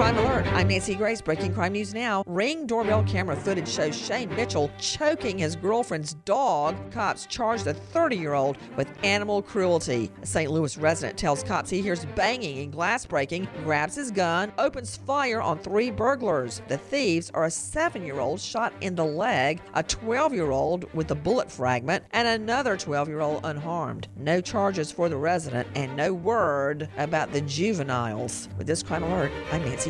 Crime Alert. I'm Nancy Grace. Breaking crime news now. Ring doorbell camera footage shows Shane Mitchell choking his girlfriend's dog. Cops charged the 30 year old with animal cruelty. A St. Louis resident tells cops he hears banging and glass breaking, grabs his gun, opens fire on three burglars. The thieves are a seven year old shot in the leg, a 12 year old with a bullet fragment, and another 12 year old unharmed. No charges for the resident and no word about the juveniles. With this crime alert, I'm Nancy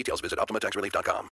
Details, visit OptimaTaxRelief.com.